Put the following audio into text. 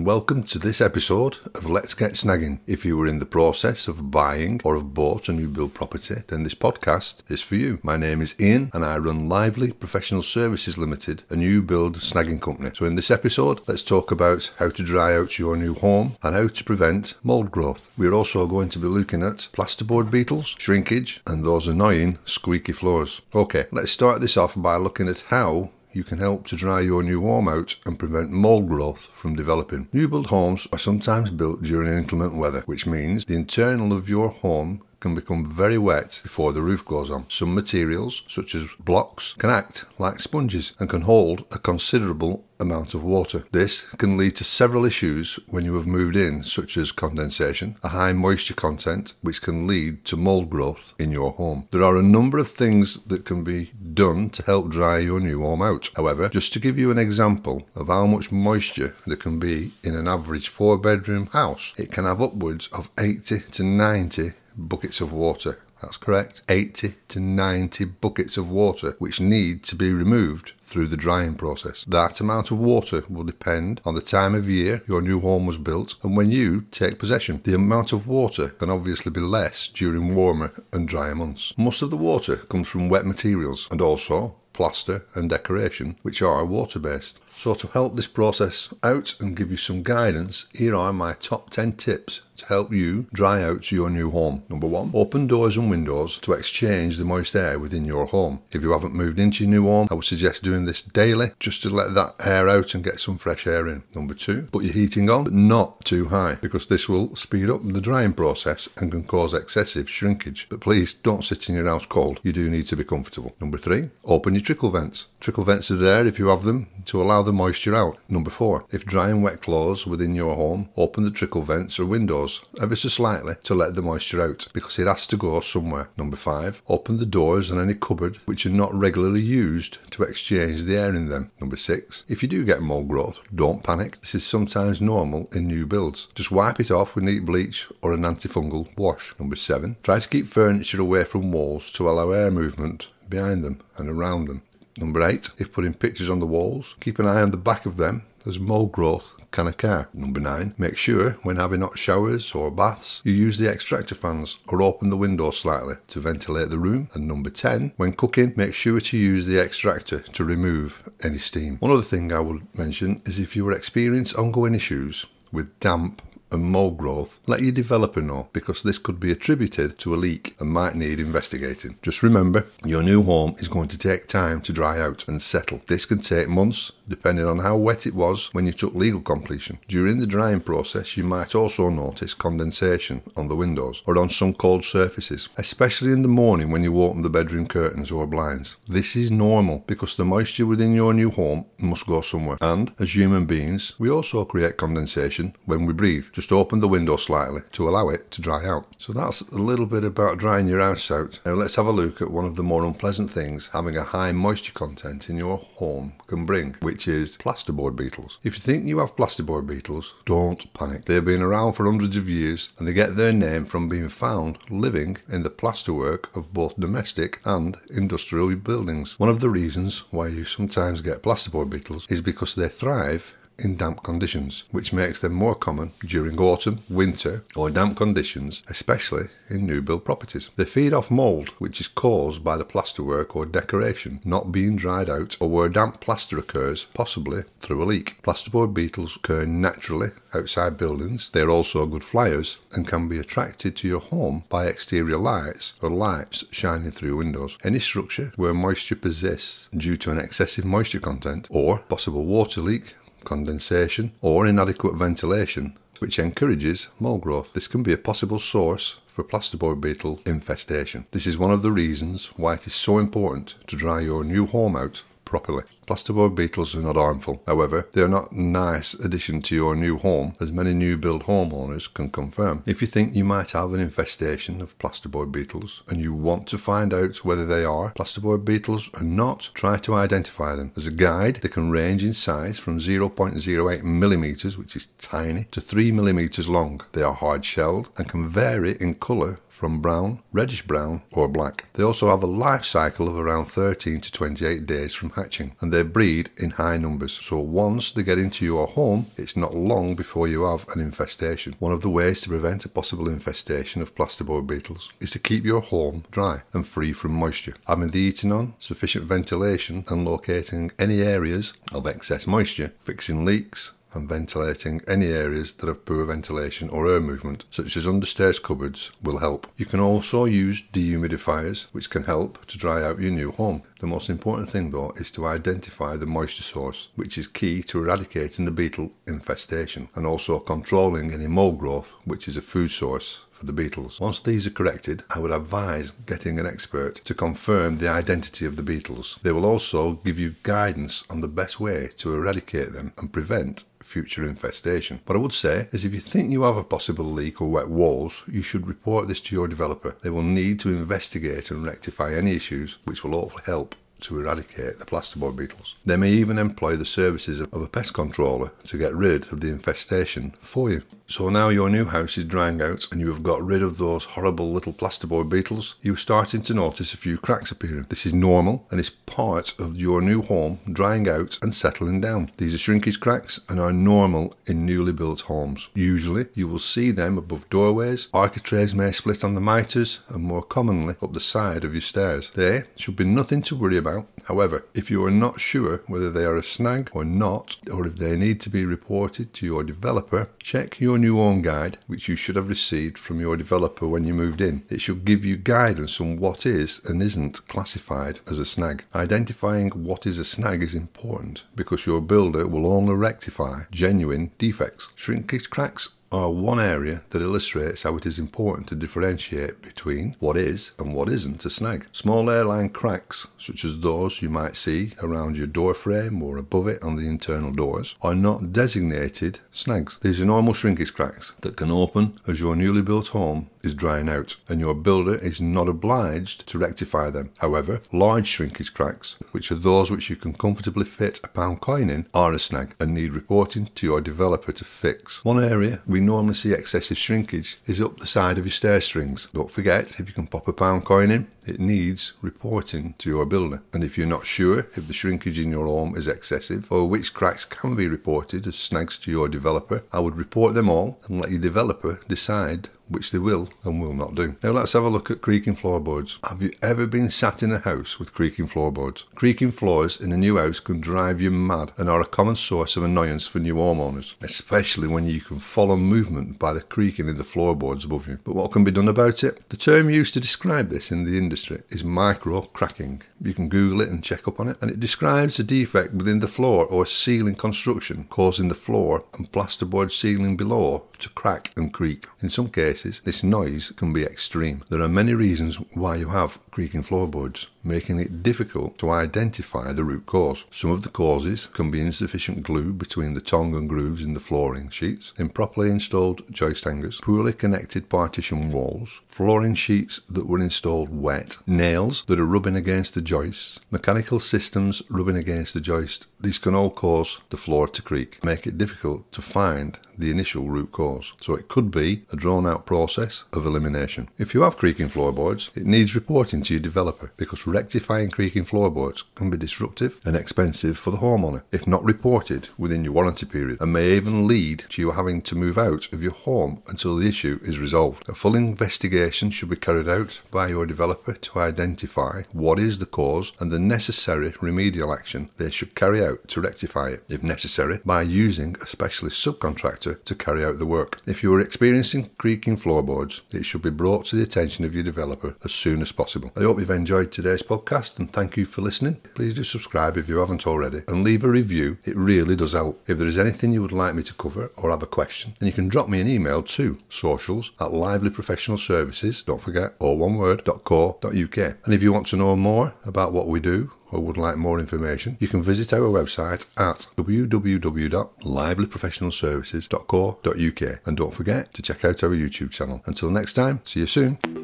And welcome to this episode of Let's Get Snagging. If you were in the process of buying or have bought a new build property, then this podcast is for you. My name is Ian, and I run Lively Professional Services Limited, a new build snagging company. So, in this episode, let's talk about how to dry out your new home and how to prevent mold growth. We're also going to be looking at plasterboard beetles, shrinkage, and those annoying squeaky floors. Okay, let's start this off by looking at how you can help to dry your new home out and prevent mold growth from developing. New build homes are sometimes built during inclement weather, which means the internal of your home can become very wet before the roof goes on. Some materials, such as blocks, can act like sponges and can hold a considerable amount of water. This can lead to several issues when you have moved in, such as condensation, a high moisture content, which can lead to mold growth in your home. There are a number of things that can be done to help dry your new home out. However, just to give you an example of how much moisture there can be in an average four bedroom house, it can have upwards of 80 to 90 buckets of water. That's correct. 80 to 90 buckets of water which need to be removed through the drying process. That amount of water will depend on the time of year your new home was built and when you take possession. The amount of water can obviously be less during warmer and drier months. Most of the water comes from wet materials and also plaster and decoration which are water based. So to help this process out and give you some guidance, here are my top 10 tips to help you dry out your new home. Number one, open doors and windows to exchange the moist air within your home. If you haven't moved into your new home, I would suggest doing this daily just to let that air out and get some fresh air in. Number two, put your heating on, but not too high because this will speed up the drying process and can cause excessive shrinkage. But please don't sit in your house cold. You do need to be comfortable. Number three, open your trickle vents. Trickle vents are there if you have them to allow the moisture out. Number four, if dry and wet clothes within your home, open the trickle vents or windows ever so slightly to let the moisture out because it has to go somewhere. Number five, open the doors on any cupboard which are not regularly used to exchange the air in them. Number six, if you do get mold growth, don't panic. This is sometimes normal in new builds. Just wipe it off with neat bleach or an antifungal wash. Number seven, try to keep furniture away from walls to allow air movement behind them and around them. Number eight, if putting pictures on the walls, keep an eye on the back of them as mold growth can occur. Number nine, make sure when having hot showers or baths, you use the extractor fans or open the window slightly to ventilate the room. And number 10, when cooking, make sure to use the extractor to remove any steam. One other thing I will mention is if you experience ongoing issues with damp and mold growth, let your developer know because this could be attributed to a leak and might need investigating. Just remember, your new home is going to take time to dry out and settle. This can take months depending on how wet it was when you took legal completion. During the drying process, you might also notice condensation on the windows or on some cold surfaces, especially in the morning when you open the bedroom curtains or blinds. This is normal because the moisture within your new home must go somewhere. And as human beings, we also create condensation when we breathe. Just open the window slightly to allow it to dry out. So that's a little bit about drying your house out. Now let's have a look at one of the more unpleasant things having a high moisture content in your home can bring, which which is plasterboard beetles. If you think you have plasterboard beetles, don't panic. They've been around for hundreds of years and they get their name from being found living in the plasterwork of both domestic and industrial buildings. One of the reasons why you sometimes get plasterboard beetles is because they thrive in damp conditions, which makes them more common during autumn, winter, or damp conditions, especially in new build properties. They feed off mould, which is caused by the plasterwork or decoration not being dried out, or where damp plaster occurs, possibly through a leak. Plasterboard beetles occur naturally outside buildings. They are also good flyers and can be attracted to your home by exterior lights or lights shining through windows. Any structure where moisture persists due to an excessive moisture content or possible water leak condensation, or inadequate ventilation, which encourages mold growth. This can be a possible source for plasterboard beetle infestation. This is one of the reasons why it is so important to dry your new home out properly. Plasterboard beetles are not harmful. However, they are not a nice addition to your new home, as many new build homeowners can confirm. If you think you might have an infestation of plasterboard beetles and you want to find out whether they are plasterboard beetles or not, try to identify them. As a guide, they can range in size from 0.08 millimeters, which is tiny, to 3 millimeters long. They are hard shelled and can vary in colour from brown, reddish brown, or black. They also have a life cycle of around 13 to 28 days from hatching, and they they breed in high numbers. So once they get into your home, it's not long before you have an infestation. One of the ways to prevent a possible infestation of plasterboard beetles is to keep your home dry and free from moisture. Having the heating on, sufficient ventilation, and locating any areas of excess moisture, fixing leaks, and ventilating any areas that have poor ventilation or air movement, such as understairs cupboards, will help. You can also use dehumidifiers, which can help to dry out your new home. The most important thing, though, is to identify the moisture source, which is key to eradicating the beetle infestation and also controlling any mold growth, which is a food source for the beetles. Once these are corrected, I would advise getting an expert to confirm the identity of the beetles. They will also give you guidance on the best way to eradicate them and prevent future infestation. What I would say is if you think you have a possible leak or wet walls, you should report this to your developer. They will need to investigate and rectify any issues, which will hopefully help to eradicate the plasterboard beetles. They may even employ the services of a pest controller to get rid of the infestation for you. So now your new house is drying out and you have got rid of those horrible little plasterboard beetles, you're starting to notice a few cracks appearing. This is normal and is part of your new home drying out and settling down. These are shrinkage cracks and are normal in newly built homes. Usually you will see them above doorways, architraves may split on the miters and more commonly up the side of your stairs. There should be nothing to worry about. However, if you are not sure whether they are a snag or not, or if they need to be reported to your developer, check your new home guide, which you should have received from your developer when you moved in. It should give you guidance on what is and isn't classified as a snag. Identifying what is a snag is important because your builder will only rectify genuine defects. Shrinkage cracks are one area that illustrates how it is important to differentiate between what is and what isn't a snag. Small airline cracks, such as those you might see around your door frame or above it on the internal doors, are not designated snags. These are normal shrinkage cracks that can open as your newly built home is drying out, and your builder is not obliged to rectify them. However, large shrinkage cracks, which are those which you can comfortably fit a pound coin in, are a snag and need reporting to your developer to fix. One area we normally see excessive shrinkage is up the side of your stair strings. Don't forget, if you can pop a pound coin in, it needs reporting to your builder. And if you're not sure if the shrinkage in your home is excessive or which cracks can be reported as snags to your developer, I would report them all and let your developer decide which they will and will not do. Now let's have a look at creaking floorboards. Have you ever been sat in a house with creaking floorboards? Creaking floors in a new house can drive you mad and are a common source of annoyance for new homeowners, especially when you can follow movement by the creaking in the floorboards above you. But what can be done about it? The term used to describe this in the industry is micro cracking. You can Google it and check up on it, and it describes a defect within the floor or ceiling construction causing the floor and plasterboard ceiling below to crack and creak. In some cases, this noise can be extreme. There are many reasons why you have creaking floorboards, making it difficult to identify the root cause. Some of the causes can be insufficient glue between the tongue and grooves in the flooring sheets, improperly installed joist hangers, poorly connected partition walls, flooring sheets that were installed wet, nails that are rubbing against the joists, mechanical systems rubbing against the joist. These can all cause the floor to creak, make it difficult to find the initial root cause. So it could be a drawn out process of elimination. If you have creaking floorboards, it needs reporting to your developer because rectifying creaking floorboards can be disruptive and expensive for the homeowner if not reported within your warranty period and may even lead to you having to move out of your home until the issue is resolved. A full investigation should be carried out by your developer to identify what is the cause and the necessary remedial action they should carry out to rectify it, if necessary, by using a specialist subcontractor to carry out the work. If you are experiencing creaking floorboards, it should be brought to the attention of your developer as soon as possible. I hope you've enjoyed today's podcast and thank you for listening. Please do subscribe if you haven't already and leave a review. It really does help. If there is anything you would like me to cover or have a question, then you can drop me an email to socials at lively professional services, don't forget, all one word, .co.uk. And if you want to know more about what we do, or would like more information, you can visit our website at www.livelyprofessionalservices.co.uk and don't forget to check out our YouTube channel. Until next time, see you soon.